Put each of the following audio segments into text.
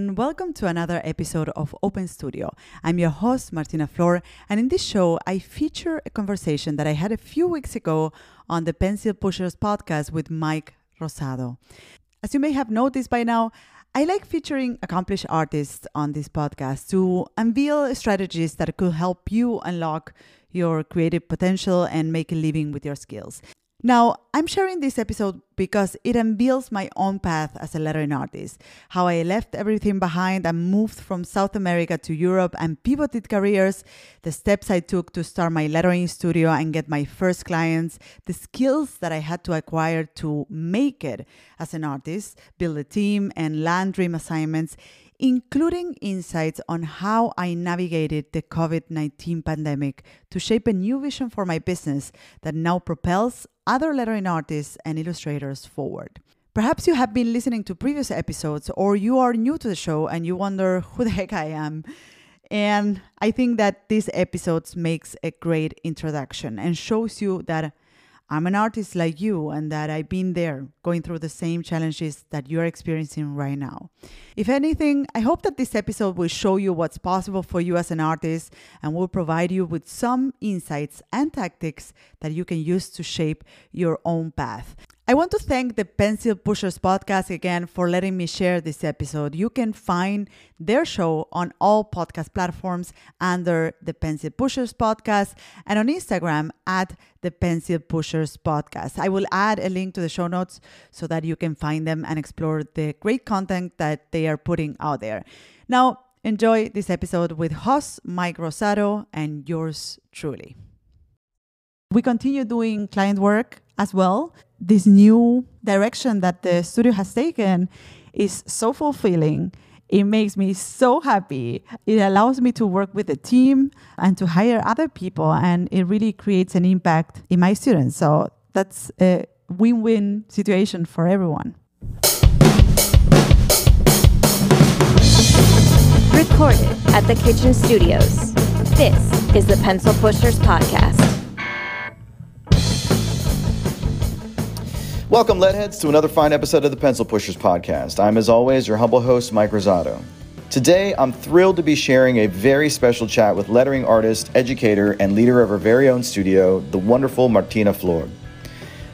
And welcome to another episode of Open Studio. I'm your host, Martina Flor, and in this show, I feature a conversation that I had a few weeks ago on the Pencil Pushers podcast with Mike Rosado. As you may have noticed by now, I like featuring accomplished artists on this podcast to unveil strategies that could help you unlock your creative potential and make a living with your skills. Now, I'm sharing this episode because it unveils my own path as a lettering artist, how I left everything behind and moved from South America to Europe and pivoted careers, the steps I took to start my lettering studio and get my first clients, the skills that I had to acquire to make it as an artist, build a team, and land dream assignments including insights on how I navigated the COVID 19 pandemic to shape a new vision for my business that now propels other lettering artists and illustrators forward. Perhaps you have been listening to previous episodes or you are new to the show and you wonder who the heck I am. And I think that this episode makes a great introduction and shows you that I'm an artist like you and that I've been there going through the same challenges that you're experiencing right now. If anything, I hope that this episode will show you what's possible for you as an artist and will provide you with some insights and tactics that you can use to shape your own path. I want to thank the Pencil Pushers podcast again for letting me share this episode. You can find their show on all podcast platforms under the Pencil Pushers podcast and on Instagram at the Pencil Pushers podcast. I will add a link to the show notes so that you can find them and explore the great content that they are putting out there. Now, enjoy this episode with host Mike Rosado and yours truly. We continue doing client work as well this new direction that the studio has taken is so fulfilling. It makes me so happy. It allows me to work with a team and to hire other people, and it really creates an impact in my students. So that's a win win situation for everyone. Recorded at the Kitchen Studios. This is the Pencil Pushers Podcast. Welcome, Leadheads, to another fine episode of the Pencil Pushers Podcast. I'm, as always, your humble host, Mike Rosado. Today, I'm thrilled to be sharing a very special chat with lettering artist, educator, and leader of her very own studio, the wonderful Martina Flor.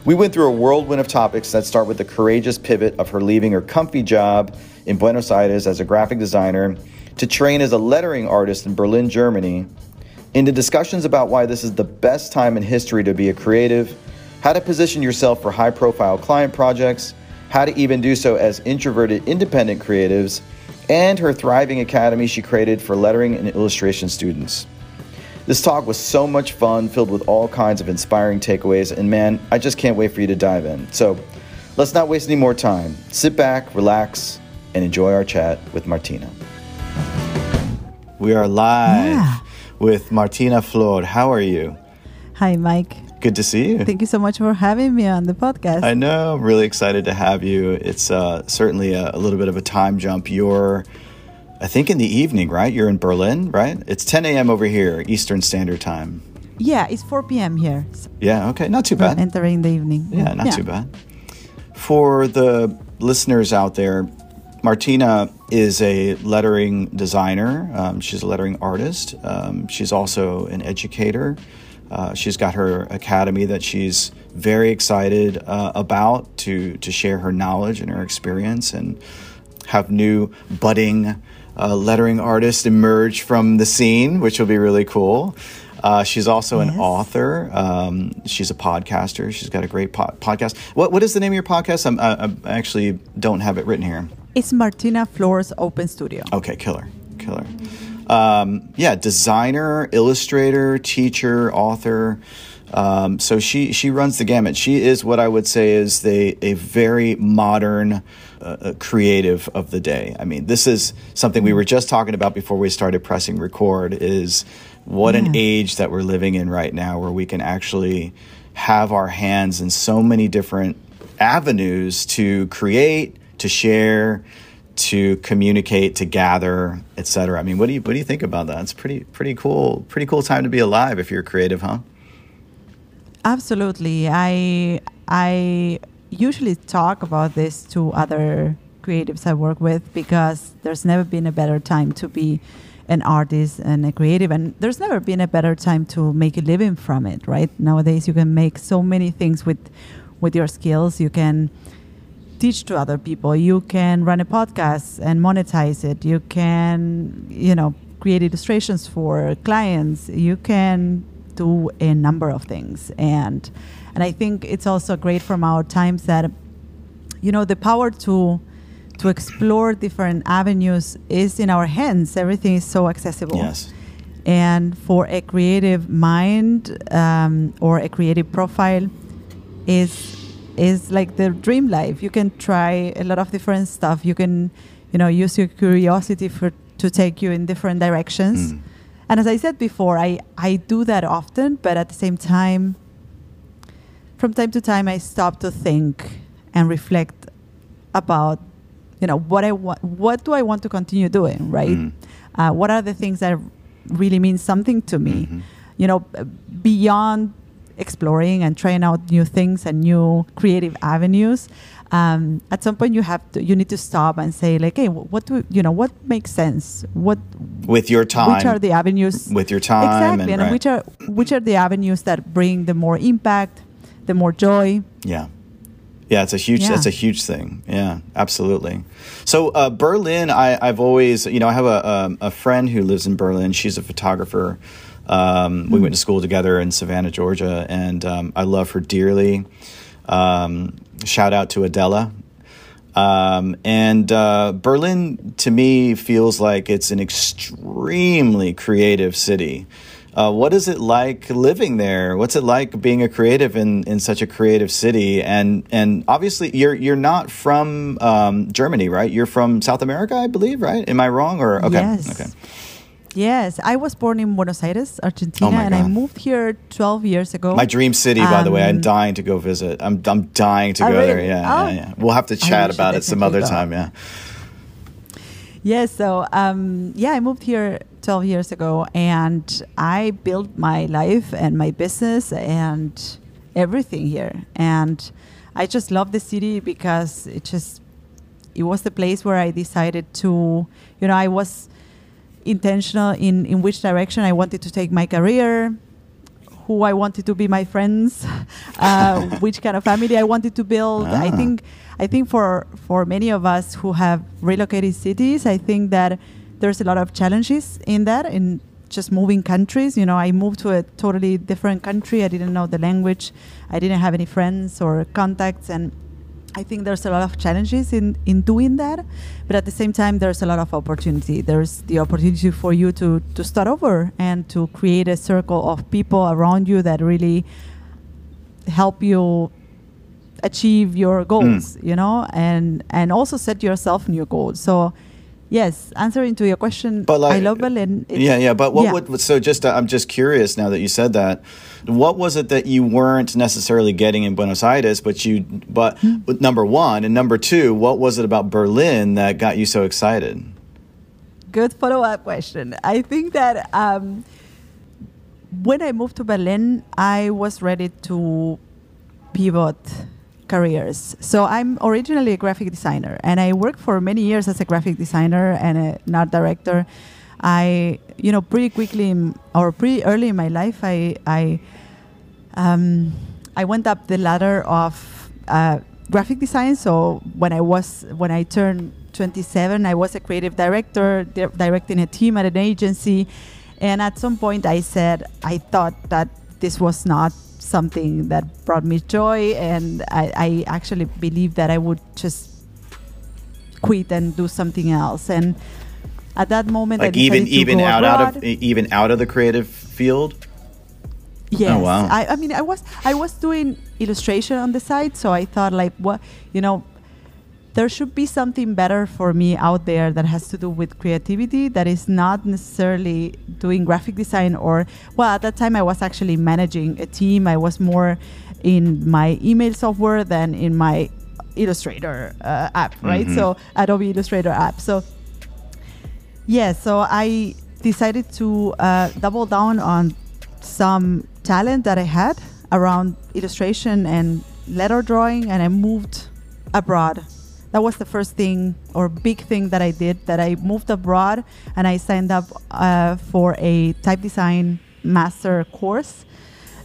We went through a whirlwind of topics that start with the courageous pivot of her leaving her comfy job in Buenos Aires as a graphic designer to train as a lettering artist in Berlin, Germany, into discussions about why this is the best time in history to be a creative how to position yourself for high profile client projects, how to even do so as introverted independent creatives, and her thriving academy she created for lettering and illustration students. This talk was so much fun, filled with all kinds of inspiring takeaways, and man, I just can't wait for you to dive in. So let's not waste any more time. Sit back, relax, and enjoy our chat with Martina. We are live yeah. with Martina Flor. How are you? Hi, Mike. Good to see you. Thank you so much for having me on the podcast. I know. I'm really excited to have you. It's uh, certainly a, a, little bit of a time jump. You're, I think, in the evening, right? You're in Berlin, right? It's 10 a.m. over here, Eastern Standard Time. Yeah, it's 4 p.m. here. Yeah, okay. Not too bad. entering the evening. Yeah, not yeah. too bad. For the listeners out there, Martina is a lettering designer. Um, she's a lettering artist. Um, she's also an educator. Uh, she's got her academy that she's very excited uh, about to to share her knowledge and her experience and have new budding uh, lettering artists emerge from the scene, which will be really cool. Uh, she's also yes. an author. Um, she's a podcaster. She's got a great po- podcast. What what is the name of your podcast? I'm, I, I actually don't have it written here. It's Martina Flor's Open Studio. Okay, killer, killer um, yeah, designer, illustrator, teacher, author. Um, so she she runs the gamut. She is what I would say is the a very modern uh, uh, creative of the day. I mean, this is something we were just talking about before we started pressing record. Is what yeah. an age that we're living in right now, where we can actually have our hands in so many different avenues to create, to share, to communicate, to gather, etc. I mean, what do you what do you think about that? It's pretty pretty cool, pretty cool time to be alive if you're creative, huh? Absolutely. I I usually talk about this to other creatives I work with because there's never been a better time to be an artist and a creative and there's never been a better time to make a living from it right nowadays you can make so many things with with your skills you can teach to other people you can run a podcast and monetize it you can you know create illustrations for clients you can do a number of things and and i think it's also great from our times that you know the power to to explore different avenues is in our hands. Everything is so accessible. Yes. And for a creative mind um, or a creative profile, is is like the dream life. You can try a lot of different stuff. You can, you know, use your curiosity for to take you in different directions. Mm. And as I said before, I I do that often, but at the same time, from time to time, I stop to think and reflect about you know what I want what do I want to continue doing right Mm. uh, what are the things that really mean something to me Mhm. you know beyond exploring and trying out new things and new creative avenues um, at some point you have to you need to stop and say like hey what do you know what makes sense what With your time. which are the avenues with your time exactly and, and, right. which are which are the avenues that bring the more impact the more joy Yeah. Yeah, it's a huge. Yeah. That's a huge thing. Yeah, absolutely. So uh, Berlin, I, I've always, you know, I have a, um, a friend who lives in Berlin. She's a photographer. Um, We went to school together in Savannah, Georgia, and um, I love her dearly. Um, shout out to Adela. Um, and uh, Berlin, to me, feels like it's an extremely creative city. Uh, what is it like living there? What's it like being a creative in, in such a creative city? And and obviously, you're you're not from um, Germany, right? You're from South America, I believe, right? Am I wrong? Or okay, Yes. okay, Yes, I was born in Buenos Aires, Argentina, Oh and I moved here 12 years ago. my dream city, by the way. I'm Um, dying to go visit. I'm I'm dying to Oh, go there. Yeah, Oh. yeah, yeah. We'll have to chat about it some other go. time. Yeah. Yes, so um, yeah, I moved here 12 years ago, and I built my life and my business and everything here. And I just love the city because it just it was the place where I decided to, you know, I was intentional in in which direction I wanted to take my career, who I wanted to be my friends, uh, which kind of family I wanted to build. I Ah. think I think for for many of us who have relocated cities, I think that there's a lot of challenges in that in just moving countries. You know, I moved to a totally different country. I didn't know the language. I didn't have any friends or contacts and I think there's a lot of challenges in, in doing that, but at the same time, there's a lot of opportunity. There's the opportunity for you to, to start over and to create a circle of people around you that really help you achieve your goals, mm. you know, and and also set yourself new goals. So, yes, answering to your question, But like, I love Berlin. Yeah, yeah. But what yeah. would so just uh, I'm just curious now that you said that. What was it that you weren't necessarily getting in Buenos Aires, but you but Hmm. number one and number two, what was it about Berlin that got you so excited? Good follow up question. I think that um, when I moved to Berlin, I was ready to pivot careers. So I'm originally a graphic designer, and I worked for many years as a graphic designer and an art director. I, you know, pretty quickly in, or pretty early in my life, I, I, um, I went up the ladder of uh, graphic design. So when I was when I turned 27, I was a creative director, di- directing a team at an agency, and at some point I said I thought that this was not something that brought me joy, and I, I actually believe that I would just quit and do something else. And at that moment, I Like even even out out of even out of the creative field. Yes. Oh, wow. I, I mean, I was I was doing illustration on the side, so I thought like, what you know, there should be something better for me out there that has to do with creativity that is not necessarily doing graphic design or well, at that time I was actually managing a team. I was more in my email software than in my Illustrator uh, app, right? Mhm. So Adobe Illustrator app. So yeah, so I decided to uh, double down on some talent that I had around illustration and letter drawing, and I moved abroad that was the first thing or big thing that I did. That I moved abroad and I signed up uh, for a type design master course,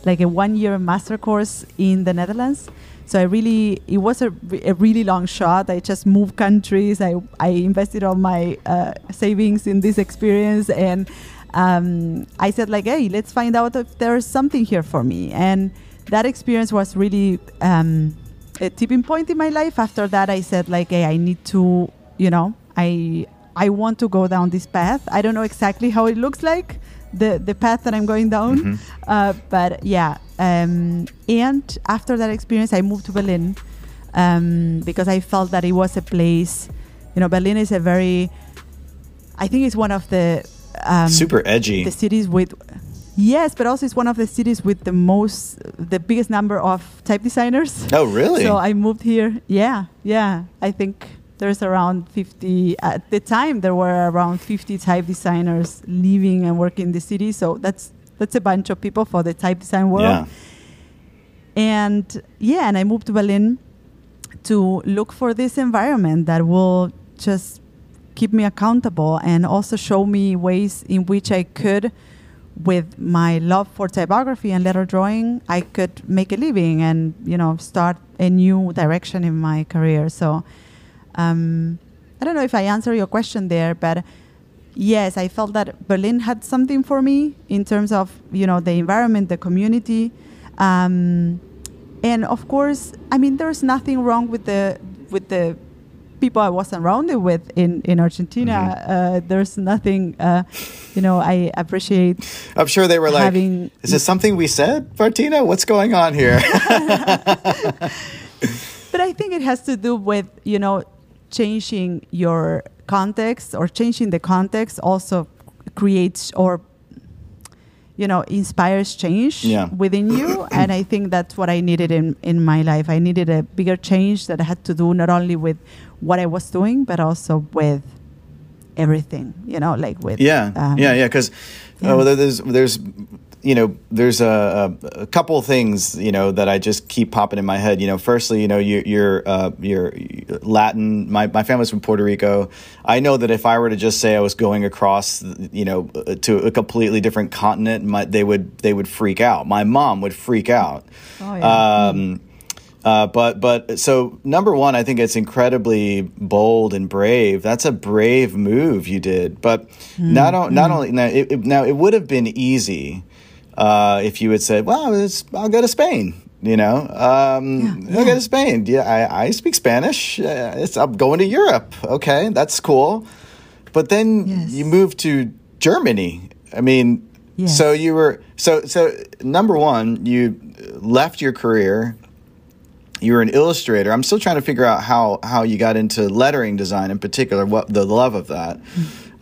like a one-year master course in the Netherlands. So I really, it was a, a really long shot. I just moved countries. I, I invested all my uh, savings in this experience, and um, I said like, hey, let's find out if there's something here for me. And that experience was really um, a tipping point in my life. After that, I said like, hey, I need to, you know, I I want to go down this path. I don't know exactly how it looks like, the the path that I'm going down, Mm-hmm. uh, but yeah. Um, and after that experience, I moved to Berlin um, because I felt that it was a place. You know, Berlin is a very. I think it's one of the um, Super edgy. the cities with yes but also it's one of the cities with the most the biggest number of type designers. Oh, really? so i moved here. Yeah yeah. I think there's around 50 at the time there were around 50 type designers living and working in the city. So that's that's a bunch of people for the type design world. Yeah. and yeah and i moved to berlin to look for this environment that will just keep me accountable and also show me ways in which i could with my love for typography and letter drawing i could make a living and you know start a new direction in my career. So um, i don't know if i answer your question there but yes i felt that berlin had something for me in terms of you know the environment the community. Um, and of course i mean there's nothing wrong with the with the people i was surrounded with in in argentina uh, there's nothing uh, you know i appreciate I'm sure they were like, "Is this something we said, Martina? What's going on here?" but I think it has to do with you know changing your context or changing the context also creates or you know inspires change Yeah. within you and I think that's what I needed in in my life I needed a bigger change that I had to do not only with what I was doing but also with everything you know like with Yeah, um, yeah, yeah. Because yeah. oh, there's there's you know there's a, a, a couple of things you know that I just keep popping in my head. You know, firstly, you know, you're you're, uh, you're Latin. My my family's from Puerto Rico. I know that if I were to just say I was going across, you know, to a completely different continent, my, they would they would freak out. My mom would freak out. Oh, yeah. Um, uh, but but so number one, I think it's incredibly bold and brave. That's a brave move you did. But not o- not only now it, it- now it would have been easy uh, if you had said, "Well, it's, I'll go to Spain." You know, um, I'll go to Spain. Yeah, I, I speak Spanish. Uh, it's, I'm going to Europe. Okay, that's cool. But then Yes. you move to Germany. I mean, Yes. so you were so so. Number one, you left your career you were an illustrator. I'm still trying to figure out how how you got into lettering design in particular, what the love of that.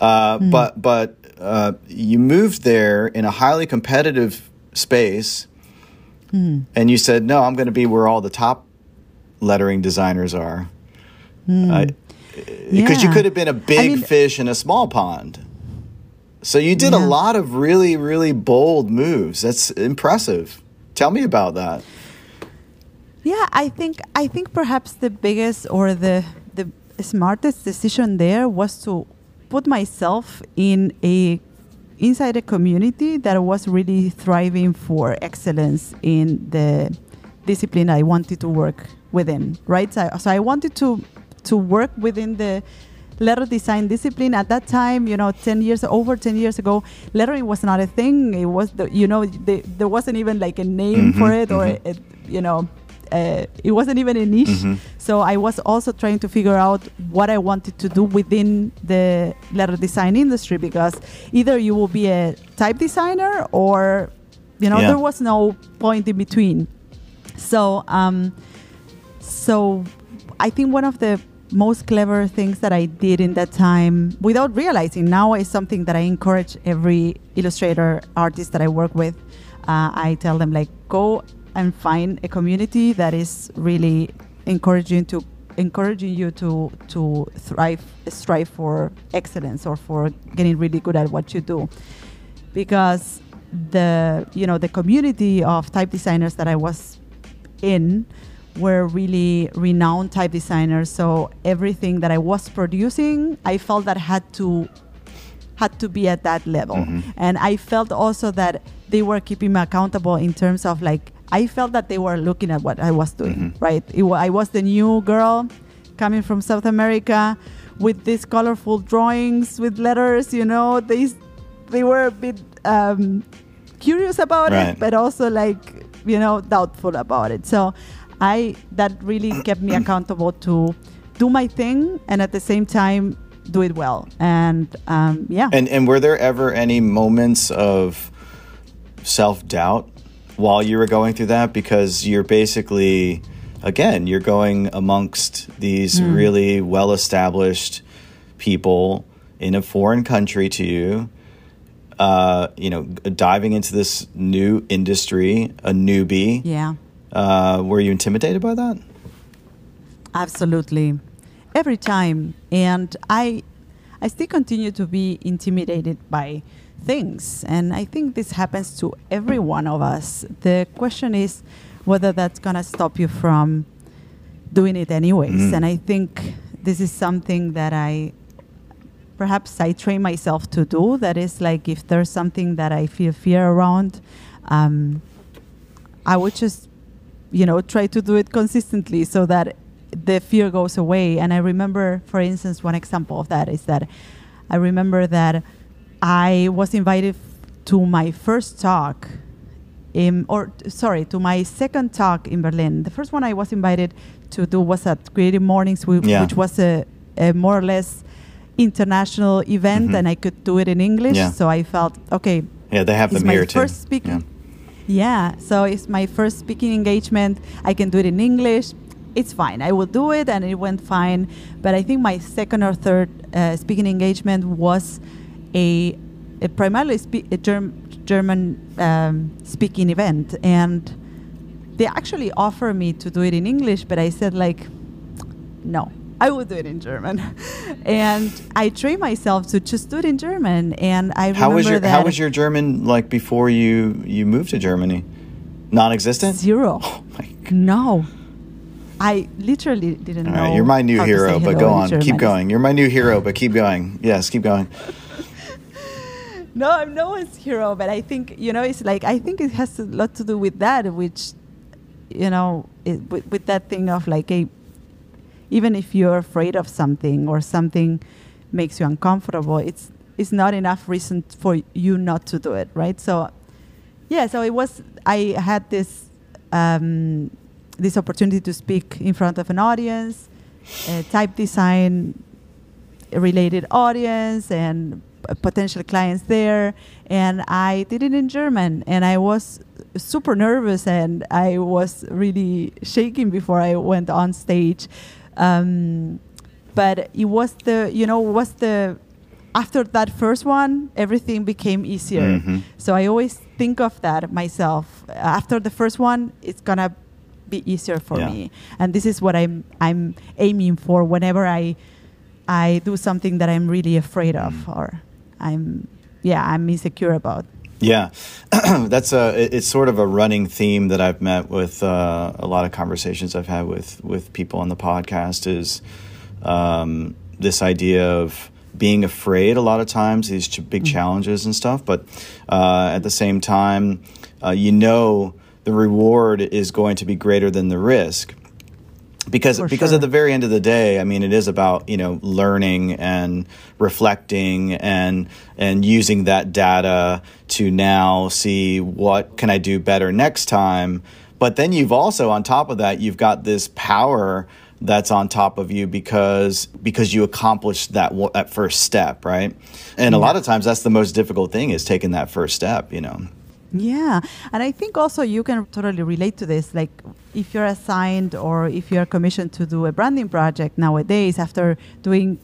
Uh, But but uh, you moved there in a highly competitive space, hmm. and you said, "No, I'm going to be where all the top lettering designers are." Hmm. Because uh, you Yeah. could have been a big mean- fish in a small pond. So you did a lot of really really bold moves. That's impressive. Tell me about that. Yeah, I think I think perhaps the biggest or the the smartest decision there was to put myself in a inside a community that was really thriving for excellence in the discipline I wanted to work within, right? So, so I wanted to to work within the letter design discipline at that time you know 10 years over 10 years ago lettering was not a thing it was the, you know the, there wasn't even like a name for it or mhm. it, you know uh, it wasn't even a niche Mhm. so i was also trying to figure out what i wanted to do within the letter design industry because either you will be a type designer or you know Yeah. there was no point in between so um so i think one of the most clever things that i did in that time without realizing now is something that i encourage every illustrator artist that i work with uh, i tell them like go and find a community that is really encouraging to encouraging you to to thrive strive for excellence or for getting really good at what you do because the you know the community of type designers that I was in were really renowned type designers. So everything that I was producing, I felt that had to had to be at that level. Mm-hmm. And I felt also that they were keeping me accountable in terms of like I felt that they were looking at what I was doing, Mhm. right? It, I was the new girl coming from South America with these colorful drawings with letters, you know, they they were a bit um, curious about Right. it, but also like you know doubtful about it. So I that really kept me accountable to do my thing and at the same time do it well. And um, yeah, And and were there ever any moments of self doubt while you were going through that? Because you're basically, again, you're going amongst these really well established people in a foreign country to you. Uh, you know, diving into this new industry, a newbie. yeah. Uh, were you intimidated by that? Absolutely. Every time. And I I still continue to be intimidated by things. And I think this happens to every one of us. The question is whether that's gonna stop you from doing it anyways. Mm. And I think this is something that I perhaps I train myself to do. That is like if there's something that I feel fear around, um, I would just, you know, try to do it consistently so that the fear goes away. And I remember, for instance, one example of that is that I remember that I was invited to my first talk. In, or sorry, to my second talk in Berlin. The first one I was invited to do was at CreativeMornings, whi- Yeah. which was a, a more or less international event, Mhm. and I could do it in English. Yeah. So I felt okay. Yeah, they have them my here too. first speaking. Yeah. Yeah, so it's my first speaking engagement. I can do it in English. It's fine. I will do it, and it went fine. But I think my second or third uh, speaking engagement was a, a primarily spe- a Germ- German um, speaking event, and they actually offered me to do it in English, but I said like, no. I will do it in German, and I trained myself to just do it in German. And I How was your How was your German like before you you moved to Germany? Non-existent. zero. Oh my God. No. I literally didn't All know. right, you're my new hero, but go on, keep going. You're my new hero, but keep going. Yes, keep going. No, I'm no one's hero, but I think you know it's like I think it has a lot to do with that, which you know, it, with, with that thing of like a, even if you're afraid of something or something makes you uncomfortable, it's it's not enough reason for you not to do it, right? So, yeah, so it was. I had this um, this opportunity to speak in front of an audience, type design related audience and potential clients there and i did it in german and i was super nervous and i was really shaking before i went on stage um, but it was the you know was the after that first one everything became easier Mhm. so i always think of that myself after the first one it's gonna be easier for Yeah. me and this is what i'm i'm aiming for whenever i i do something that i'm really afraid of Mm. or i'm yeah i'm insecure about. Yeah, that's a. It's sort of a running theme that I've met with uh, a lot of conversations I've had with with people on the podcast is um, this idea of being afraid a lot of times these ch- big challenges and stuff, but uh, at the same time, uh, you know the reward is going to be greater than the risk because For because sure. at the very end of the day, I mean, it is about you know learning and reflecting and and using that data to now see what can I do better next time. But then you've also on top of that, you've got this power that's on top of you because because you accomplished that that first step, right? And a lot of times, that's the most difficult thing is taking that first step. You know. Yeah, and I think also you can totally relate to this. Like, if you're assigned or if you're commissioned to do a branding project nowadays, after doing,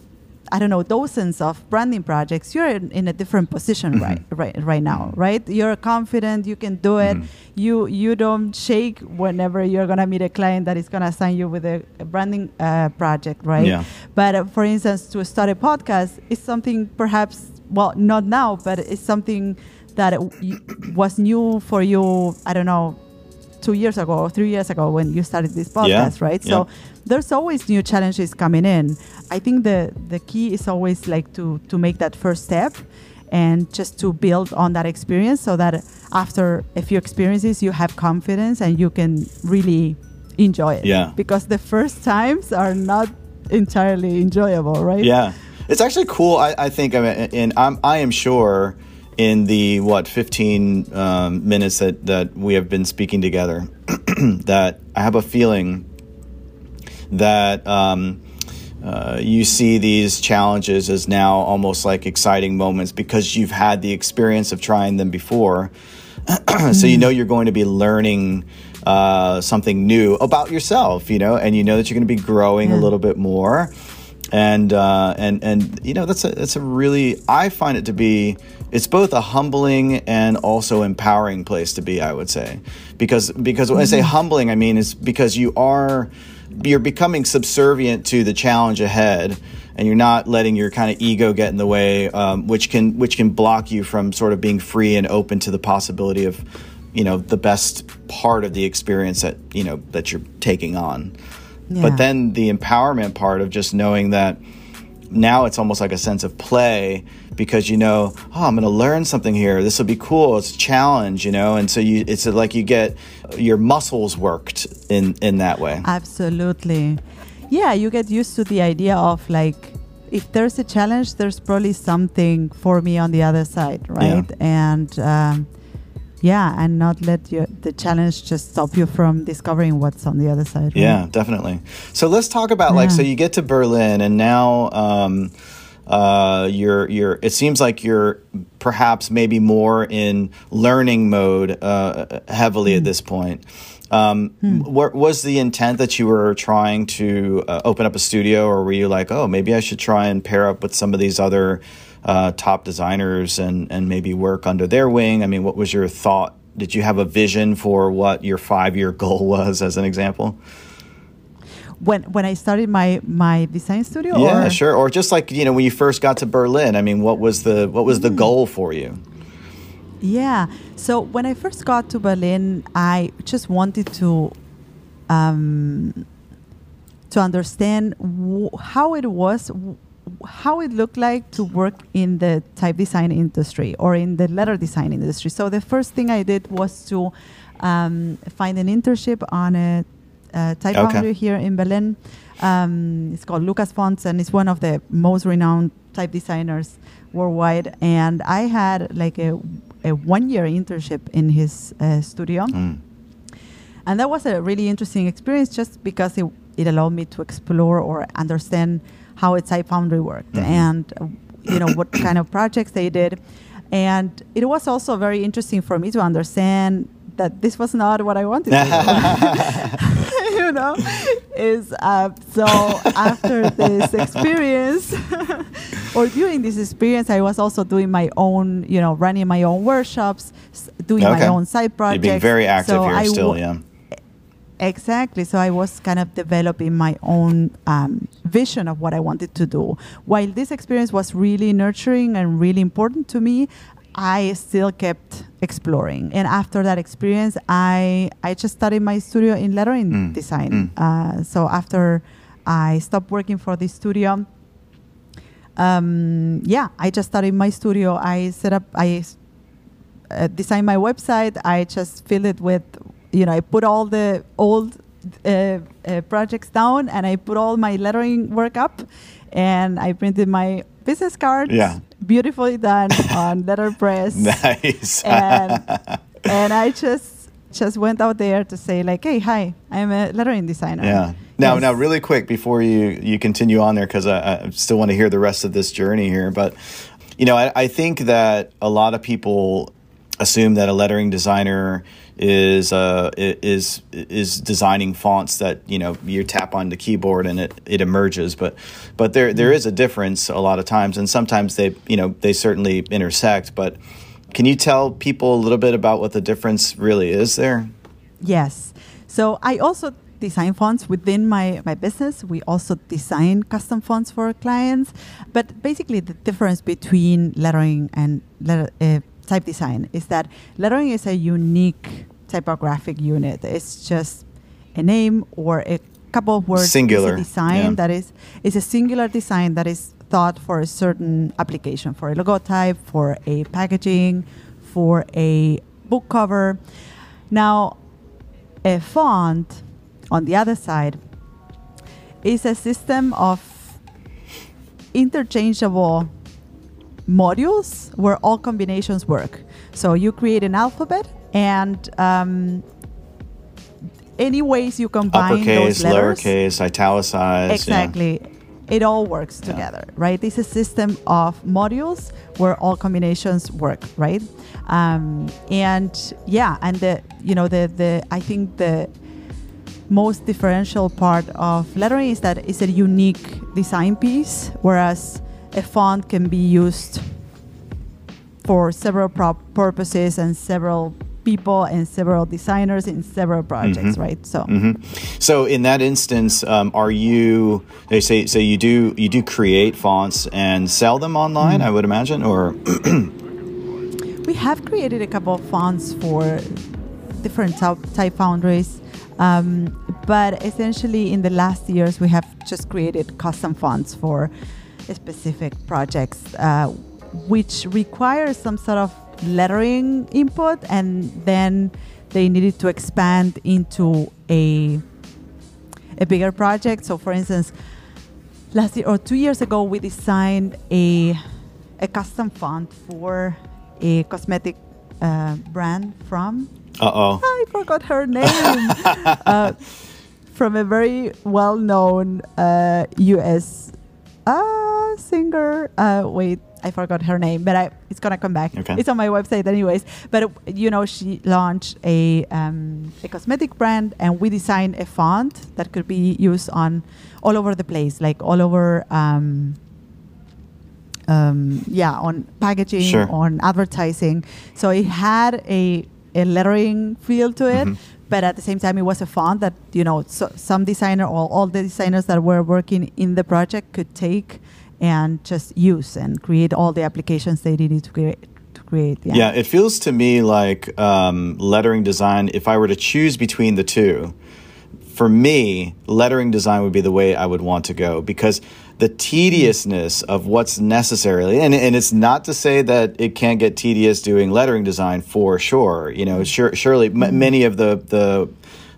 I don't know, dozens of branding projects, you're in, in a different position right, right, right now, right? You're confident, you can do it. You you don't shake whenever you're gonna meet a client that is gonna assign you with a, a branding uh, project, right? Yeah. But uh, for instance, to start a podcast is something perhaps, well, not now, but it's something that it was new for you, I don't know, two years ago or three years ago when you started this podcast, right? yeah. So there's always new challenges coming in. I think the the key is always like to to make that first step and just to build on that experience so that after a few experiences you have confidence and you can really enjoy it. Yeah. Because the first times are not entirely enjoyable, right? Yeah, it's actually cool. I, I think, I mean, and I'm, I am sure in the what 15 um, minutes that that we have been speaking together, that I have a feeling that. Um, uh, you see these challenges as now almost like exciting moments because you've had the experience of trying them before. so you know you're going to be learning uh, something new about yourself, you know, and you know that you're going to be growing a little bit more. And uh, and and you know that's a that's a really I find it to be it's both a humbling and also empowering place to be I would say. Because because when I say humbling I mean is because you are you're becoming subservient to the challenge ahead and you're not letting your kind of ego get in the way um, which can which can block you from sort of being free and open to the possibility of you know the best part of the experience that you know that you're taking on Yeah. but then the empowerment part of just knowing that now it's almost like a sense of play because you know oh i'm going to learn something here this will be cool it's a challenge you know and so you it's like you get your muscles worked in in that way Absolutely. Yeah, you get used to the idea of like, if there's a challenge, there's probably something for me on the other side, right? And um, yeah, and not let your, the challenge just stop you from discovering what's on the other side. right? Yeah, definitely. So let's talk about like so you get to Berlin and now um, uh, you're you're. It seems like you're perhaps maybe more in learning mode uh, heavily Hmm. at this point. Um, what was the intent that you were trying to uh, open up a studio, or were you like, oh, maybe I should try and pair up with some of these other uh, top designers and and maybe work under their wing? I mean, what was your thought? Did you have a vision for what your five year goal was, as an example? When when I started my my design studio, Yeah, or sure. Or just like you know, when you first got to Berlin, I mean, what was the what was the Mm. goal for you? Yeah. So when I first got to Berlin, I just wanted to um, to understand w- how it was, w- how it looked like to work in the type design industry or in the letter design industry. So the first thing I did was to um, find an internship on a, a type Okay. foundry here in Berlin. Um, it's called LucasFonts, and it's one of the most renowned type designers worldwide. And I had like a, a one year internship in his uh, studio. Mm. And that was a really interesting experience just because it, it allowed me to explore or understand how type foundry worked Mhm. and you know what kind of projects they did. And it was also very interesting for me to understand that this was not what I wanted to do. you know, is uh, so after this experience or during this experience, I was also doing my own, you know, running my own workshops, doing Okay. my own side You're projects. being very active So here I still, wa- yeah. Exactly. So I was kind of developing my own um, vision of what I wanted to do. While this experience was really nurturing and really important to me, I still kept exploring. And after that experience, I I just started my studio in lettering Mm, design. mm. Uh, so after I stopped working for the studio, um, yeah, I just started my studio. I set up, I uh, designed my website. I just filled it with, you know, I put all the old uh, uh, projects down and I put all my lettering work up and I printed my business cards. Yeah. Beautifully done on letterpress. Nice. and and I just just went out there to say like, hey, hi, I'm a lettering designer. yeah. Now, Yes. now, really quick before you you continue on there, because I, I still want to hear the rest of this journey here. But you know, I, I think that a lot of people assume that a lettering designer is uh, is is designing fonts that you know you tap on the keyboard and it, it emerges. But but there there is a difference a lot of times, and sometimes they you know they certainly intersect. But can you tell people a little bit about what the difference really is there? Yes. So I also design fonts within my, my business. We also design custom fonts for clients. But basically, the difference between lettering and letter, uh, type design is that lettering is a unique typographic unit. It's just a name or a couple of words. Singular, It's a design yeah. that is is a singular design that is thought for a certain application, for a logotype, for a packaging, for a book cover. Now, a font on the other side is a system of interchangeable modules where all combinations work. So you create an alphabet and um, any ways you combine Uppercase, those letters. lowercase, italicized. yeah. Exactly. It all works Yeah. together, right? It's a system of modules where all combinations work, right? Um, and yeah, and the you know the the I think the most differential part of lettering is that it's a unique design piece, whereas a font can be used for several purposes and several people and several designers in several projects, Mhm. right? So hmm So in that instance, um, are you? They say so. You do you do create fonts and sell them online? Mm-hmm. I would imagine, or We have created a couple of fonts for different type, type foundries, um, but essentially in the last years we have just created custom fonts for specific projects, uh, which require some sort of lettering input, and then they needed to expand into a a bigger project. So, for instance, last year or two years ago, we designed a a custom font for a cosmetic uh, brand from uh oh, I forgot her name uh, from a very well-known uh, U.S. Uh, singer. Uh, wait, I forgot her name, but I, it's gonna come back. Okay. It's on my website, anyways. But you know, she launched a um, a cosmetic brand, and we designed a font that could be used on all over the place, like all over. Um, um, yeah, on packaging, Sure. on advertising. So it had a, a lettering feel to it, Mhm. But at the same time, it was a font that you know so, some designer or all the designers that were working in the project could take and just use and create all the applications they needed to create. Create, yeah. Yeah, it feels to me like um, lettering design. If I were to choose between the two, for me, lettering design would be the way I would want to go because the tediousness of what's necessary, and, and it's not to say that it can't get tedious doing lettering design for sure. You know, sure, surely m- many of the the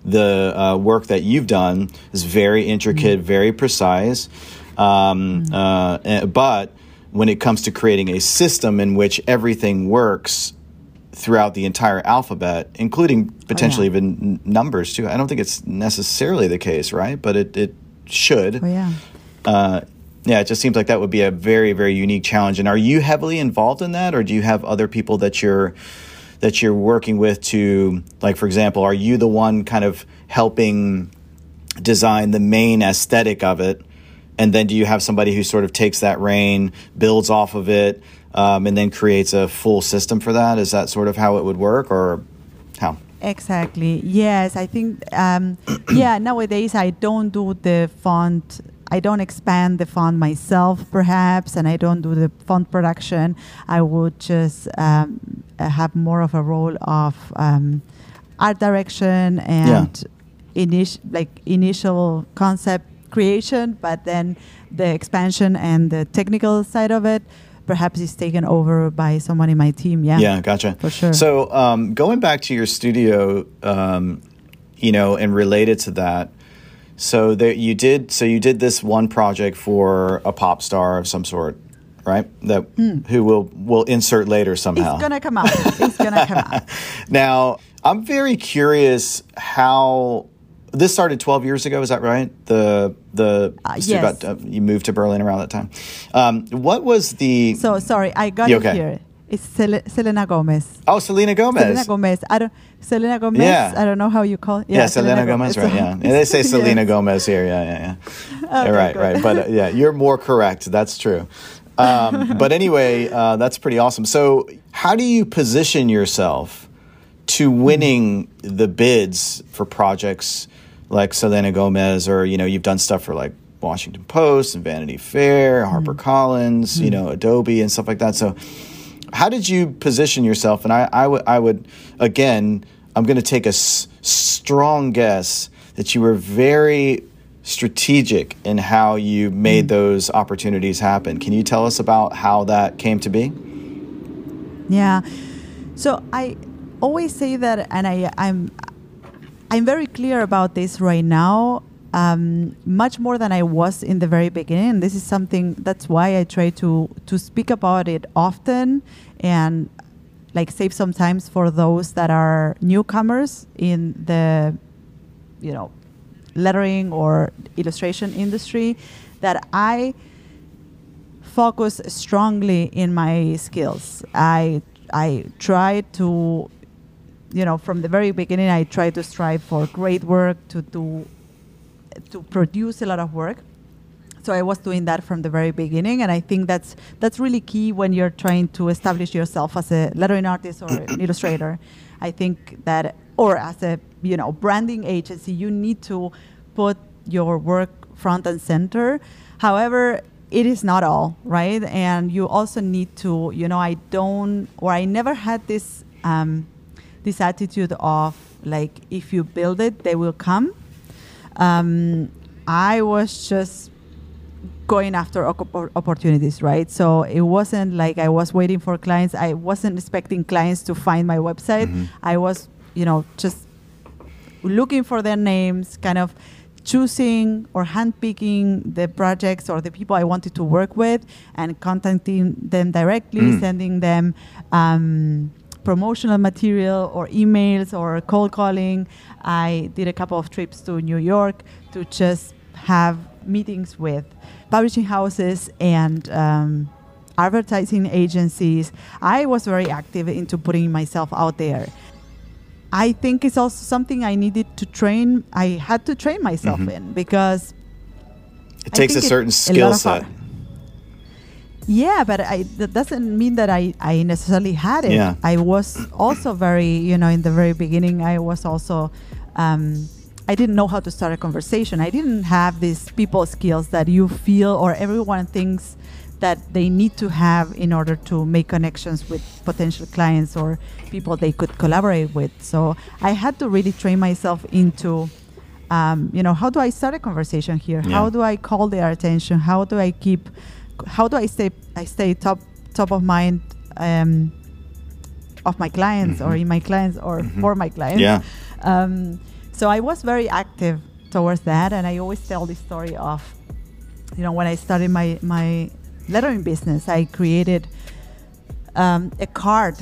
the uh, work that you've done is very intricate, very precise. Um, uh, eh, but when it comes to creating a system in which everything works throughout the entire alphabet, including potentially even n- numbers too. I don't think it's necessarily the case, right? But it, it should. Oh yeah. Uh, yeah, it just seems like that would be a very, very unique challenge. And are you heavily involved in that, or do you have other people that you're that you're working with to, like, for example, are you the one kind of helping design the main aesthetic of it, and then do you have somebody who sort of takes that reign, builds off of it, um, and then creates a full system for that? Is that sort of how it would work, or how? Exactly. Yes, I think. Um, yeah, nowadays I don't do the font. I don't expand the font myself, perhaps, and I don't do the font production. I would just um, have more of a role of um, art direction and init- like initial concept creation, but then the expansion and the technical side of it perhaps is taken over by someone in my team. Yeah. Yeah, gotcha. For sure. So, um, going back to your studio, um, you know, and related to that, so there you did. So you did this one project for a pop star of some sort, right? That who will will insert later somehow. It's gonna come out. It's gonna come out. Now, I'm very curious how this started 12 years ago. Is that right? The the Uh, you, yes. got, uh, you moved to Berlin around that time. Um, what was the? So sorry, I got You it okay? here. It's Sel- Selena Gomez. oh, Selena Gomez. Selena Gomez. I don't. Selena Gomez. Yeah. I don't know how you call. it. Yeah, yeah Selena, Gomez, right? Yeah, they say Selena Yes. Gomez here. Yeah, yeah, yeah. Okay, right, good. right. But uh, yeah, you're more correct. That's true. Um, but anyway, uh, that's pretty awesome. So, how do you position yourself to winning the bids for projects like Selena Gomez, or you know, you've done stuff for like Washington Post and Vanity Fair, HarperCollins, you know, Adobe and stuff like that. So, how did you position yourself? And I, I would, I would again I'm going to take a s- strong guess that you were very strategic in how you made mm. those opportunities happen. Can you tell us about how that came to be? Yeah. So I always say that, and I, I'm I'm very clear about this right now, um, much more than I was in the very beginning. This is something that's why I try to to speak about it often and like save some times for those that are newcomers in the you know lettering or illustration industry that I focus strongly in my skills. I I try to you know from the very beginning I try to strive for great work to do to produce a lot of work. So I was doing that from the very beginning, and I think that's that's really key when you're trying to establish yourself as a lettering artist or an illustrator. I think that or as a you know branding agency, you need to put your work front and center. However, it is not all right, and you also need to you know I don't or I never had this um, this attitude of like if you build it, they will come. Um, I was just going after opportunities, right? So it wasn't like I was waiting for clients. I wasn't expecting clients to find my website. Mm-hmm. I was, you know, just looking for their names, kind of choosing or handpicking the projects or the people I wanted to work with and contacting them directly, mm. sending them um, promotional material or emails or cold calling. I did a couple of trips to New York to just have meetings with publishing houses and um, advertising agencies. I was very active into putting myself out there. I think it's also something I needed to train. I had to train myself mm-hmm. in because it takes a certain skill set. Yeah, but I, that doesn't mean that I, I necessarily had it. Yeah. I was also very, you know, in the very beginning, I was also, um, I didn't know how to start a conversation. I didn't have these people skills that you feel or everyone thinks that they need to have in order to make connections with potential clients or people they could collaborate with. So I had to really train myself into, um, you know, how do I start a conversation here? Yeah. How do I call their attention? How do I keep, how do I stay, I stay top top of mind um, of my clients mm-hmm. or in my clients or mm-hmm. for my clients? Yeah. Um, so I was very active towards that, and I always tell the story of, you know, when I started my my lettering business, I created um, a card,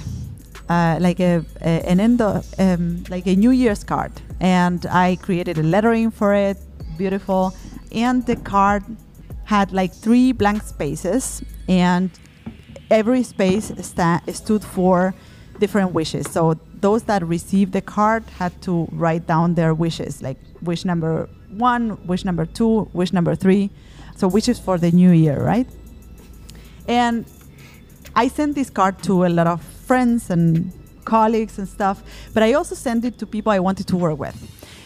uh, like a, a, an end of, um, like a New Year's card, and I created a lettering for it, beautiful, and the card had like three blank spaces, and every space sta- stood for different wishes. So those that received the card had to write down their wishes, like wish number one, wish number two, wish number three. So wishes for the new year, right? And I sent this card to a lot of friends and colleagues and stuff, but I also sent it to people I wanted to work with.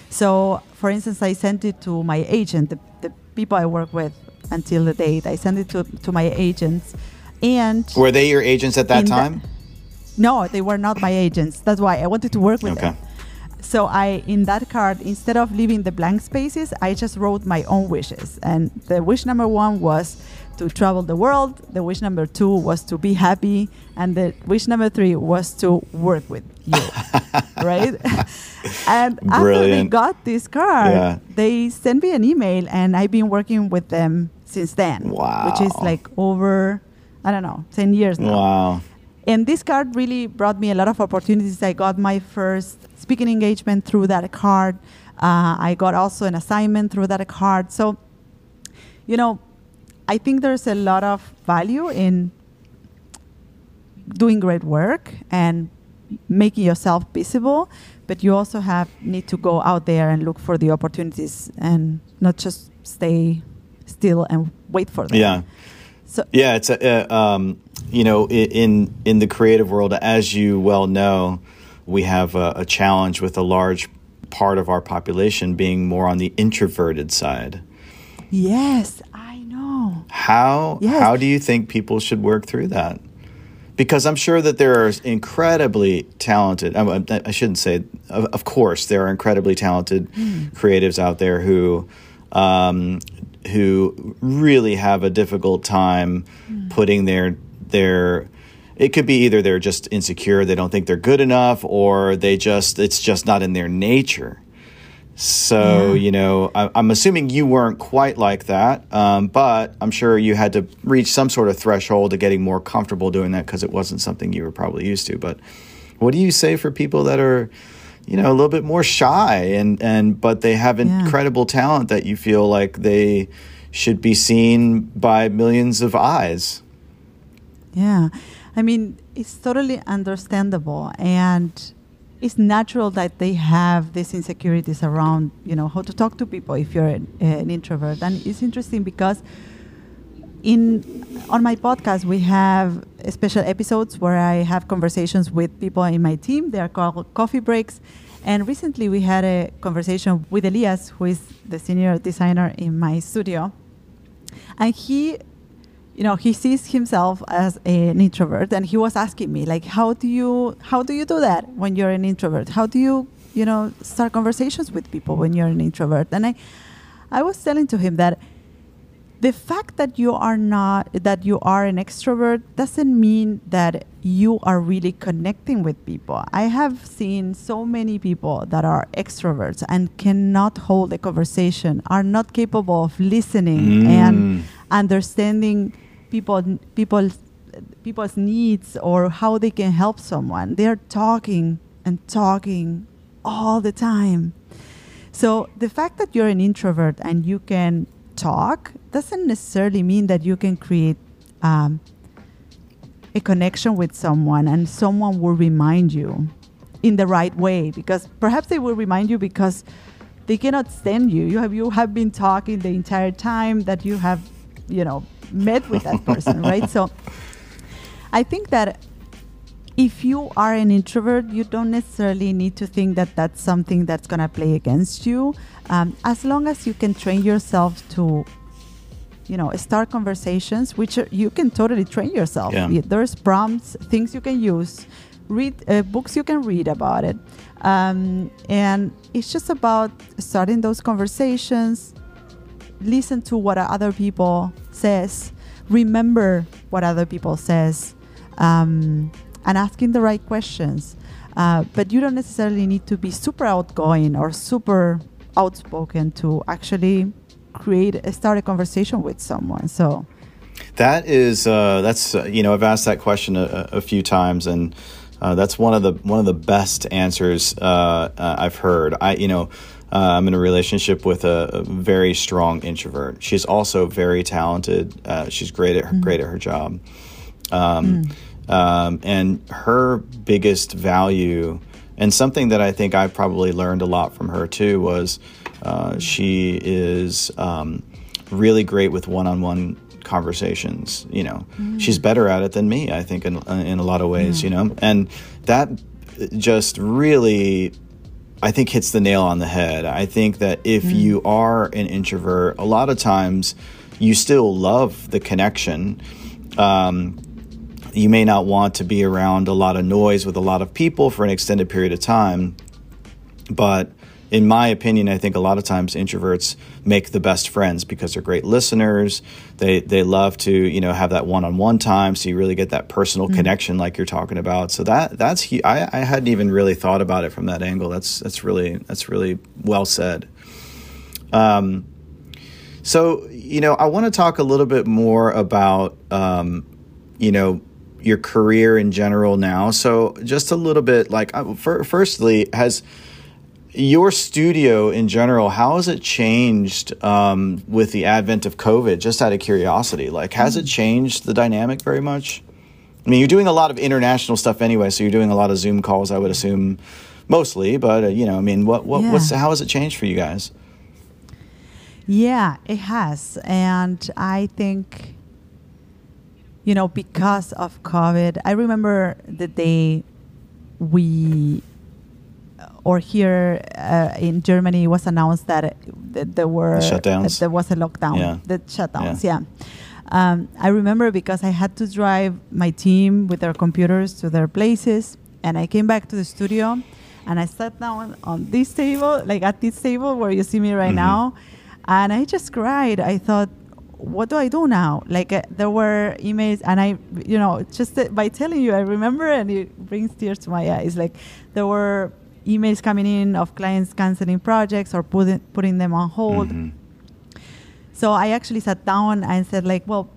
So, for instance, I sent it to my agent, the, the people I work with until the date. I sent it to, to my agents. And were they your agents at that time? The, no, they were not my agents. That's why I wanted to work with okay. them. So I, in that card, instead of leaving the blank spaces, I just wrote my own wishes. And the wish number one was to travel the world. The wish number two was to be happy, and the wish number three was to work with you, right? and Brilliant. after they got this card, yeah. they sent me an email, and I've been working with them since then. Wow! Which is like over, I don't know, ten years now. Wow! And this card really brought me a lot of opportunities. I got my first speaking engagement through that card. Uh, I got also an assignment through that card. So, you know, I think there's a lot of value in doing great work and making yourself visible, but you also have need to go out there and look for the opportunities and not just stay still and wait for them. Yeah. So yeah, it's a, uh, um, you know in in the creative world, as you well know, we have a, a challenge with a large part of our population being more on the introverted side. Yes, I know. how yes. how do you think people should work through that? because I'm sure that there are incredibly talented. I, I shouldn't say, of, of, course, there are incredibly talented mm. creatives out there who um, who really have a difficult time mm. putting their their. It could be either they're just insecure, they don't think they're good enough, or they just it's just not in their nature. So, yeah. you know, I, am assuming you weren't quite like that, um, but I'm sure you had to reach some sort of threshold to getting more comfortable doing that because it wasn't something you were probably used to. But what do you say for people that are, you know, a little bit more shy and, and but they have incredible yeah. talent that you feel like they should be seen by millions of eyes? Yeah. I mean, it's totally understandable. And it's natural that they have these insecurities around, you know, how to talk to people if you're an, an introvert. And it's interesting because in on my podcast we have special episodes where I have conversations with people in my team. They are called coffee breaks. And recently we had a conversation with Elias, who is the senior designer in my studio. And he you know he sees himself as an introvert and he was asking me like how do you how do you do that when you're an introvert how do you you know start conversations with people when you're an introvert and i i was telling to him that the fact that you are not that you are an extrovert doesn't mean that you are really connecting with people i have seen so many people that are extroverts and cannot hold a conversation are not capable of listening mm. and understanding people people people's needs or how they can help someone. They're talking and talking all the time. So the fact that you're an introvert and you can talk doesn't necessarily mean that you can create um, a connection with someone and someone will remind you in the right way because perhaps they will remind you because they cannot stand you. You have you have been talking the entire time that you have, you know, met with that person, right? So I think that if you are an introvert, you don't necessarily need to think that that's something that's going to play against you. Um, as long as you can train yourself to, you know, start conversations, which are, you can totally train yourself. Yeah. There's prompts, things you can use, read uh, books you can read about it. Um, and it's just about starting those conversations, listen to what other people says, remember what other people says, um, and asking the right questions. Uh, but you don't necessarily need to be super outgoing or super outspoken to actually create a, start a conversation with someone. So that is uh, that's uh, you know I've asked that question a, a few times and. Uh, that's one of the one of the best answers uh, uh, I've heard. I you know uh, I'm in a relationship with a, a, very strong introvert. She's also very talented. Uh, she's great at her, mm. great at her job, um, mm. Um, and her biggest value, and something that I think I probably learned a lot from her too, was uh, she is um, really great with one-on-one conversations. You know, mm. she's better at it than me. I think in in a lot of ways. You know, and that just really I think hits the nail on the head. I think that if mm. you are an introvert, a lot of times you still love the connection. Um, you may not want to be around a lot of noise with a lot of people for an extended period of time, but in my opinion, I think a lot of times introverts make the best friends because they're great listeners. They they love to you know have that one on one time, so you really get that personal mm-hmm. connection like you're talking about. So that that's I, I hadn't even really thought about it from that angle. That's that's really that's really well said. Um, so you know I want to talk a little bit more about um, you know your career in general now. So just a little bit like uh, for, firstly has your studio in general, how has it changed um, with the advent of COVID? Just out of curiosity, like has it changed the dynamic very much? I mean, you're doing a lot of international stuff anyway, so you're doing a lot of Zoom calls, I would assume, mostly. But uh, you know, I mean, what what yeah. what's how has it changed for you guys? Yeah, it has, and I think you know because of COVID, I remember the day we or here uh, in Germany, it was announced that, that there were the shutdowns. Uh, there was a lockdown. Yeah. The shutdowns, yeah. yeah. Um, I remember because I had to drive my team with their computers to their places, and I came back to the studio, and I sat down on this table, like at this table where you see me right Mhm. now, and I just cried. I thought, what do I do now? Like uh, there were emails, and I, you know, just uh, by telling you, I remember, and it brings tears to my eyes. Like there were emails coming in of clients canceling projects or putting putting them on hold. Mhm. So I actually sat down and said, like, well,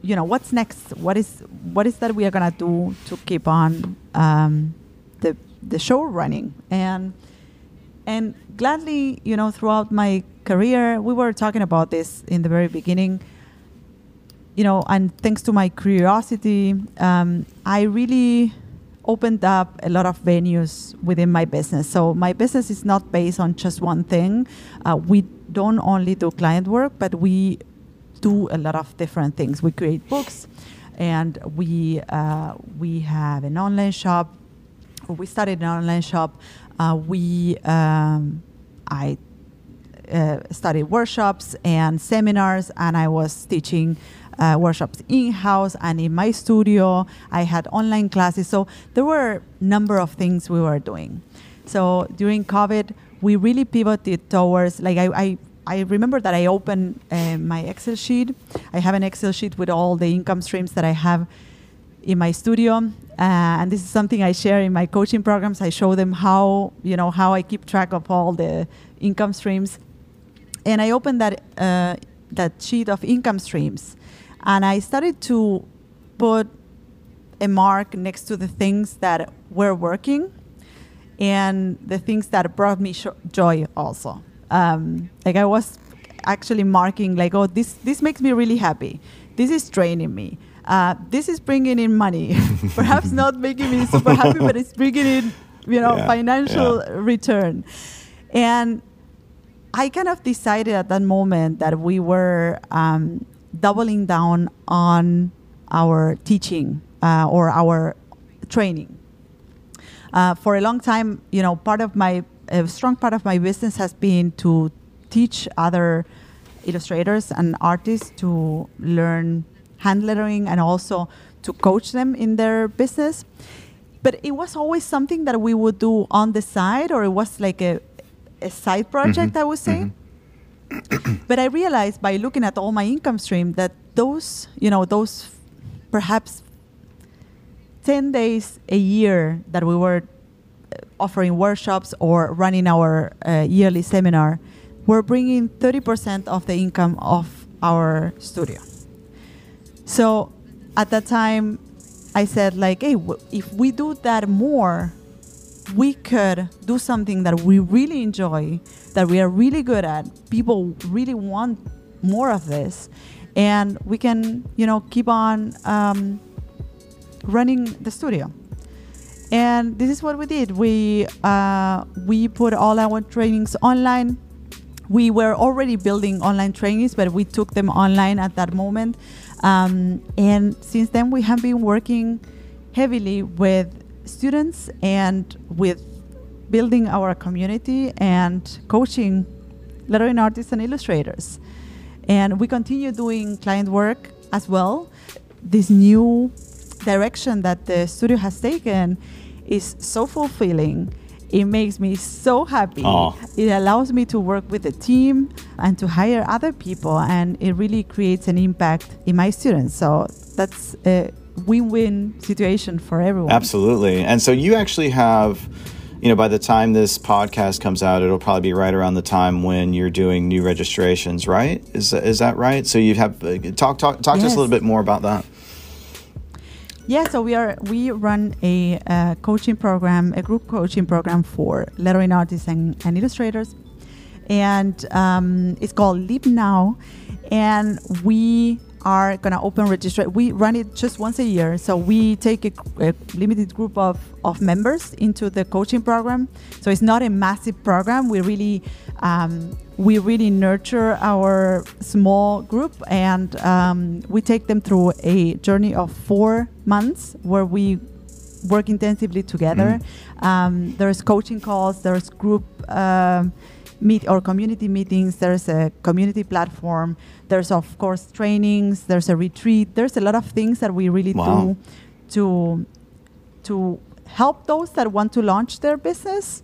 you know, what's next? What is what is that we are gonna do to keep on um, the the show running? And and gladly, you know, throughout my career, we were talking about this in the very beginning. You know, and thanks to my curiosity, um, I really opened up a lot of venues within my business. So my business is not based on just one thing. Uh, we don't only do client work, but we do a lot of different things. We create books, and we uh, we have an online shop. We started an online shop. Uh, we um, I uh, studied workshops and seminars, and I was teaching uh, workshops in house and in my studio. I had online classes, so there were a number of things we were doing. So during COVID, we really pivoted towards like I. I I remember that I opened uh, my Excel sheet. I have an Excel sheet with all the income streams that I have in my studio, uh, and this is something I share in my coaching programs. I show them how you know how I keep track of all the income streams, and I opened that uh, that sheet of income streams, and I started to put a mark next to the things that were working, and the things that brought me joy also. Um, like I was actually marking like, oh, this this makes me really happy. This is draining me. Uh, this is bringing in money. Perhaps not making me super happy, but it's bringing in, you know, Yeah, financial yeah. return. And I kind of decided at that moment that we were um, doubling down on our teaching uh, or our training. Uh, for a long time, you know, part of my a strong part of my business has been to teach other illustrators and artists to learn hand lettering and also to coach them in their business. But it was always something that we would do on the side, or it was like a, a side project, Mhm, I would say. but I realized by looking at all my income stream that those, you know, those perhaps 10 days a year that we were uh, offering workshops or running our uh, yearly seminar were bringing 30% of the income of our studio. So at that time, I said like, hey, w- if we do that more, we could do something that we really enjoy, that we are really good at. People really want more of this, and we can, you know, keep on um, running the studio. And this is what we did. We uh, we put all our trainings online. We were already building online trainings, but we took them online at that moment. Um, and since then, we have been working heavily with students and with building our community and coaching lettering artists and illustrators. And we continue doing client work as well. This new direction that the studio has taken is so fulfilling. It makes me so happy. It allows me to work with the team and to hire other people, and it really creates an impact in my students. So that's a win-win situation for everyone. Absolutely. And so you actually have, you know, by the time this podcast comes out, it'll probably be right around the time when you're doing new registrations, right? Is is that right? So you have uh, talk talk talk to us a little bit more about that. Yeah, so we are we run a uh, coaching program, a group coaching program for lettering artists and, and illustrators, and um, it's called Leap Now, and we are gonna open registration. We run it just once a year, so we take a, a limited group of, of members into the coaching program. So it's not a massive program. We really um, we really nurture our small group and um, we take them through a journey of four months where we work intensively together. Um, there's coaching calls, there's group um, meet or community meetings. There's a community platform. There's of course trainings. There's a retreat. There's a lot of things that we really Wow. do to to help those that want to launch their business.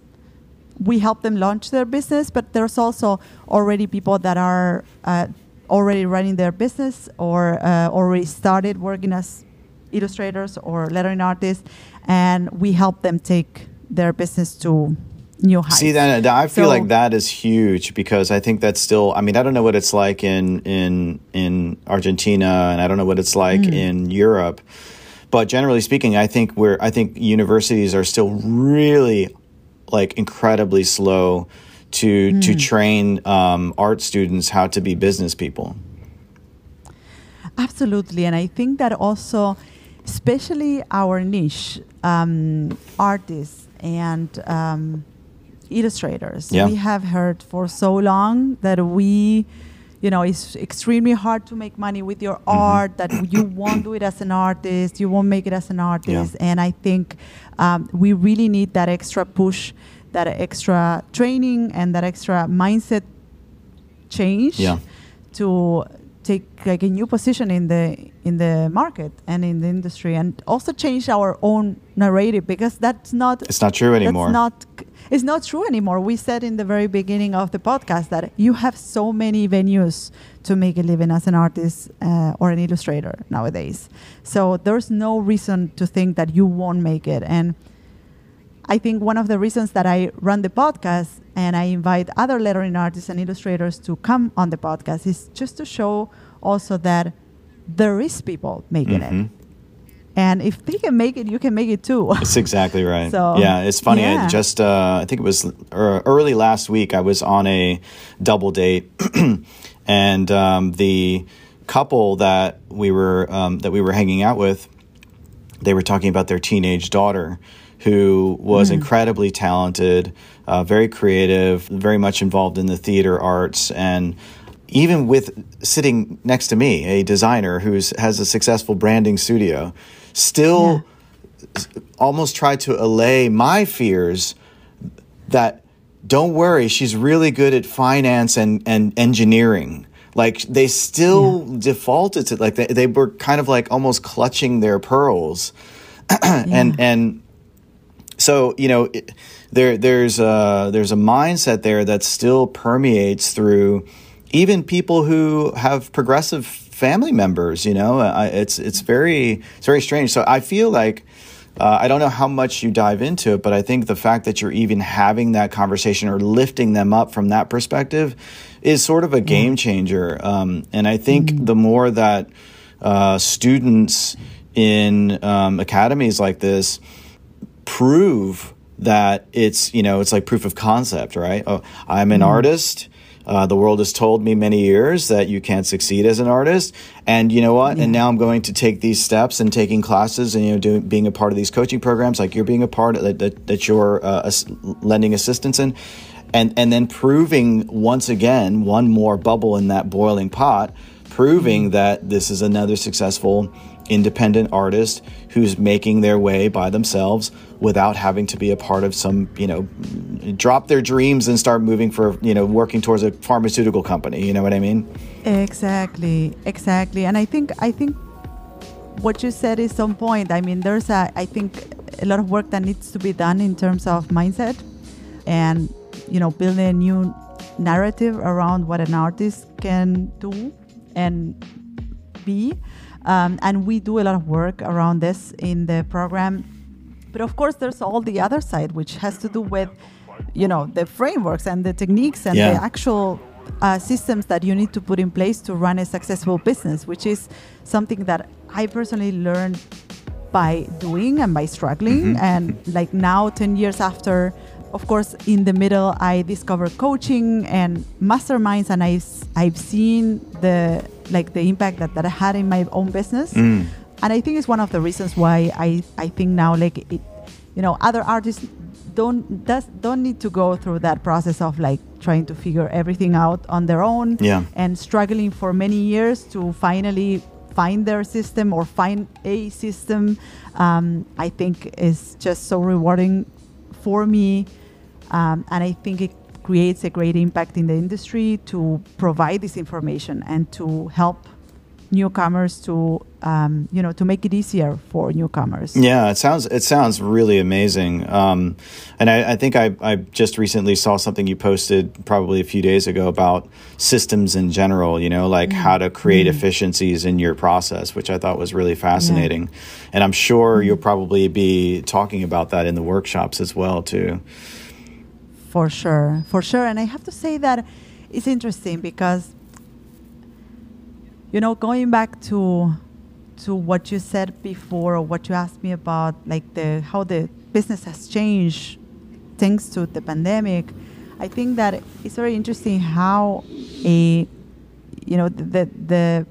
We help them launch their business, but there's also already people that are uh, already running their business or uh, already started working as illustrators or lettering artists, and we help them take their business to new heights. See that I feel So- like that is huge because I think that's still. I mean, I don't know what it's like in in in Argentina, and I don't know what it's like Mm. in Europe. But generally speaking, I think we're. I think universities are still really like incredibly slow to Mm. to train um, art students how to be business people. Absolutely, and I think that also, especially our niche, um, artists and um, illustrators, Yeah. we have heard for so long that we, you know, it's extremely hard to make money with your art. That you won't do it as an artist, you won't make it as an artist, and I think um, we really need that extra push, that extra training, and that extra mindset change Yeah. to take like a new position in the in the market and in the industry and also change our own narrative because that's not It's not true anymore. that's not it's not true anymore we said in the very beginning of the podcast that you have so many venues to make a living as an artist uh, or an illustrator nowadays so there's no reason to think that you won't make it and I think one of the reasons that I run the podcast and I invite other lettering artists and illustrators to come on the podcast is just to show also that there is people making Mhm. it. And if they can make it, you can make it too. That's exactly right. So, yeah, it's funny. I just uh, I think it was uh, early last week. I was on a double date, and um, the couple that we were um, that we were hanging out with, they were talking about their teenage daughter, who was incredibly talented, uh, very creative, very much involved in the theater arts, and even with sitting next to me, a designer who has a successful branding studio, still almost tried to allay my fears that don't worry, she's really good at finance and, and engineering. Like they still defaulted to like they, they were kind of like almost clutching their pearls. and and so you know it, there there's a there's a mindset there that still permeates through even people who have progressive family members you know? I, it's it's very it's very strange. So i feel like uh, I don't know how much you dive into it, but I think the fact that you're even having that conversation or lifting them up from that perspective is sort of a game changer. Um, and I think the more that uh, students in um, academies like this prove that it's you know it's like proof of concept right? Oh, i'm an artist uh, the world has told me many years that you can't succeed as an artist. And you know what? And now i'm going to take these steps and taking classes and you know doing being a part of these coaching programs like you're being a part of that that, that you're uh, lending assistance in. And and then proving once again one more bubble in that boiling pot proving that this is another successful independent artist who's making their way by themselves without having to be a part of some, you know, drop their dreams and start moving for, you know, working towards a pharmaceutical company. You know what I mean? Exactly, exactly. And I think I think what you said is on point. I mean, there's a I think a lot of work that needs to be done in terms of mindset and you know building a new narrative around what an artist can do and be. Um, and we do a lot of work around this in the program. But of course, there's all the other side, which has to do with, you know, the frameworks and the techniques and Yeah. the actual uh, systems that you need to put in place to run a successful business, which is something that I personally learned by doing and by struggling. And like now, 10 years after, of course, in the middle, I discovered coaching and masterminds, and I've, I've seen the like the impact that, that I had in my own business. Mm. And I think it's one of the reasons why I, I think now like it, you know, other artists don't does, don't need to go through that process of like trying to figure everything out on their own Yeah. and struggling for many years to finally find their system or find a system um, i think is just so rewarding for me um, and i think it creates a great impact in the industry to provide this information and to help newcomers to um, you know to make it easier for newcomers. Yeah, it sounds it sounds really amazing. Um, and I, I think I, I just recently saw something you posted probably a few days ago about systems in general. You know, like mm. how to create mm. efficiencies in your process, which I thought was really fascinating. Yeah. And I'm sure you'll probably be talking about that in the workshops as well too. For sure, for sure. And I have to say that it's interesting because you know, going back to to what you said before or what you asked me about, like the how the business has changed thanks to the pandemic, I think that it's very interesting how a you know the the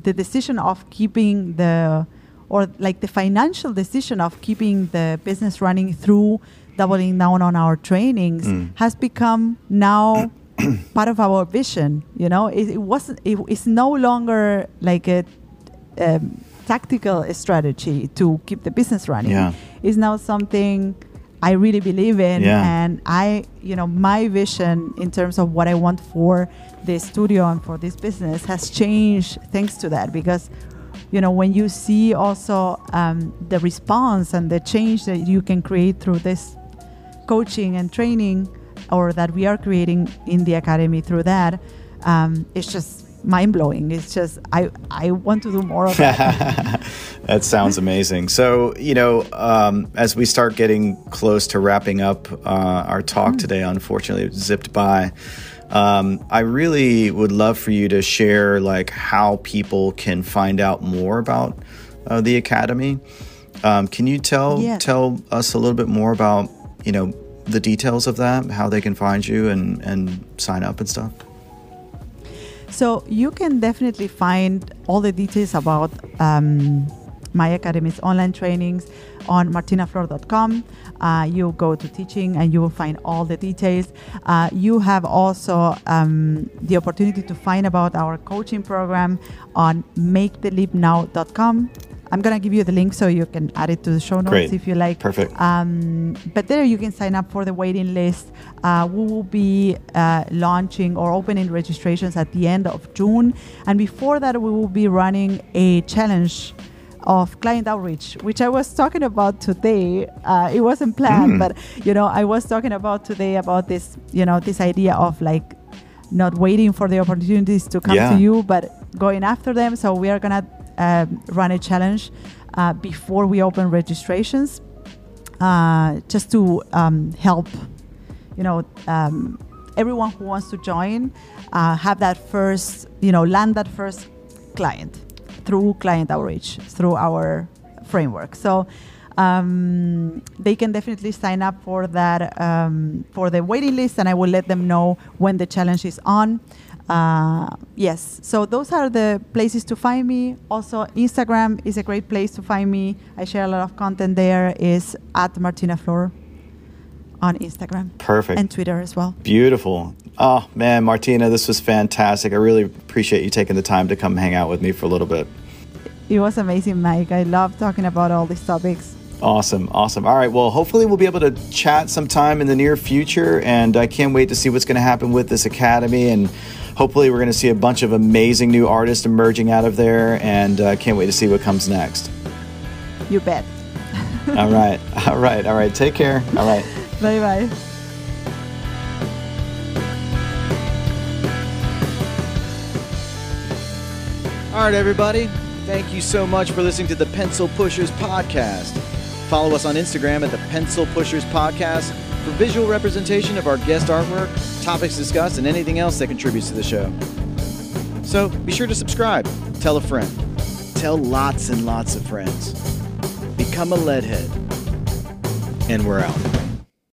the decision of keeping the or like the financial decision of keeping the business running through doubling down on our trainings mm. has become now part of our vision. You know, it, it wasn't. It, it's no longer like a um, tactical strategy to keep the business running. Yeah. It's now something I really believe in, yeah. and I, you know, my vision in terms of what I want for the studio and for this business has changed thanks to that because you know when you see also um, the response and the change that you can create through this coaching and training or that we are creating in the academy through that, um, it's just mind blowing. It's just I I want to do more of that. that sounds amazing. So you know, um, as we start getting close to wrapping up uh, our talk mm. today, unfortunately, it zipped by. Um, I really would love for you to share like how people can find out more about uh, the academy. Um, can you tell yeah. tell us a little bit more about you know the details of that, how they can find you and, and sign up and stuff? So you can definitely find all the details about um, my academy's online trainings on martinaflor.com. Uh, you go to teaching and you will find all the details. Uh, you have also um, the opportunity to find about our coaching program on maketheleapnow.com. I'm gonna give you the link so you can add it to the show notes Great. if you like. Perfect. Um, but there you can sign up for the waiting list. Uh, we will be uh, launching or opening registrations at the end of June, and before that we will be running a challenge of client outreach, which I was talking about today. Uh, it wasn't planned, mm. but you know, I was talking about today about this, you know, this idea of like not waiting for the opportunities to come yeah. to you, but going after them. So we are gonna run a challenge uh, before we open registrations, uh, just to um, help, you know, um, everyone who wants to join uh, have that first, you know, land that first client through client outreach through our framework. So. Um, they can definitely sign up for that um, for the waiting list, and I will let them know when the challenge is on. Uh, yes, so those are the places to find me. Also, Instagram is a great place to find me. I share a lot of content there. Is at Martina Flor on Instagram. Perfect. And Twitter as well. Beautiful. Oh man, Martina, this was fantastic. I really appreciate you taking the time to come hang out with me for a little bit. It was amazing, Mike. I love talking about all these topics. Awesome, awesome. All right, well, hopefully we'll be able to chat sometime in the near future, and I can't wait to see what's going to happen with this academy and hopefully, we're going to see a bunch of amazing new artists emerging out of there, and uh, can't wait to see what comes next. You bet. all right, all right, all right. Take care. All right. Bye bye. All right, everybody. Thank you so much for listening to the Pencil Pushers podcast. Follow us on Instagram at the Pencil Pushers podcast for visual representation of our guest artwork topics discussed, and anything else that contributes to the show. So be sure to subscribe, tell a friend, tell lots and lots of friends. Become a leadhead. And we're out.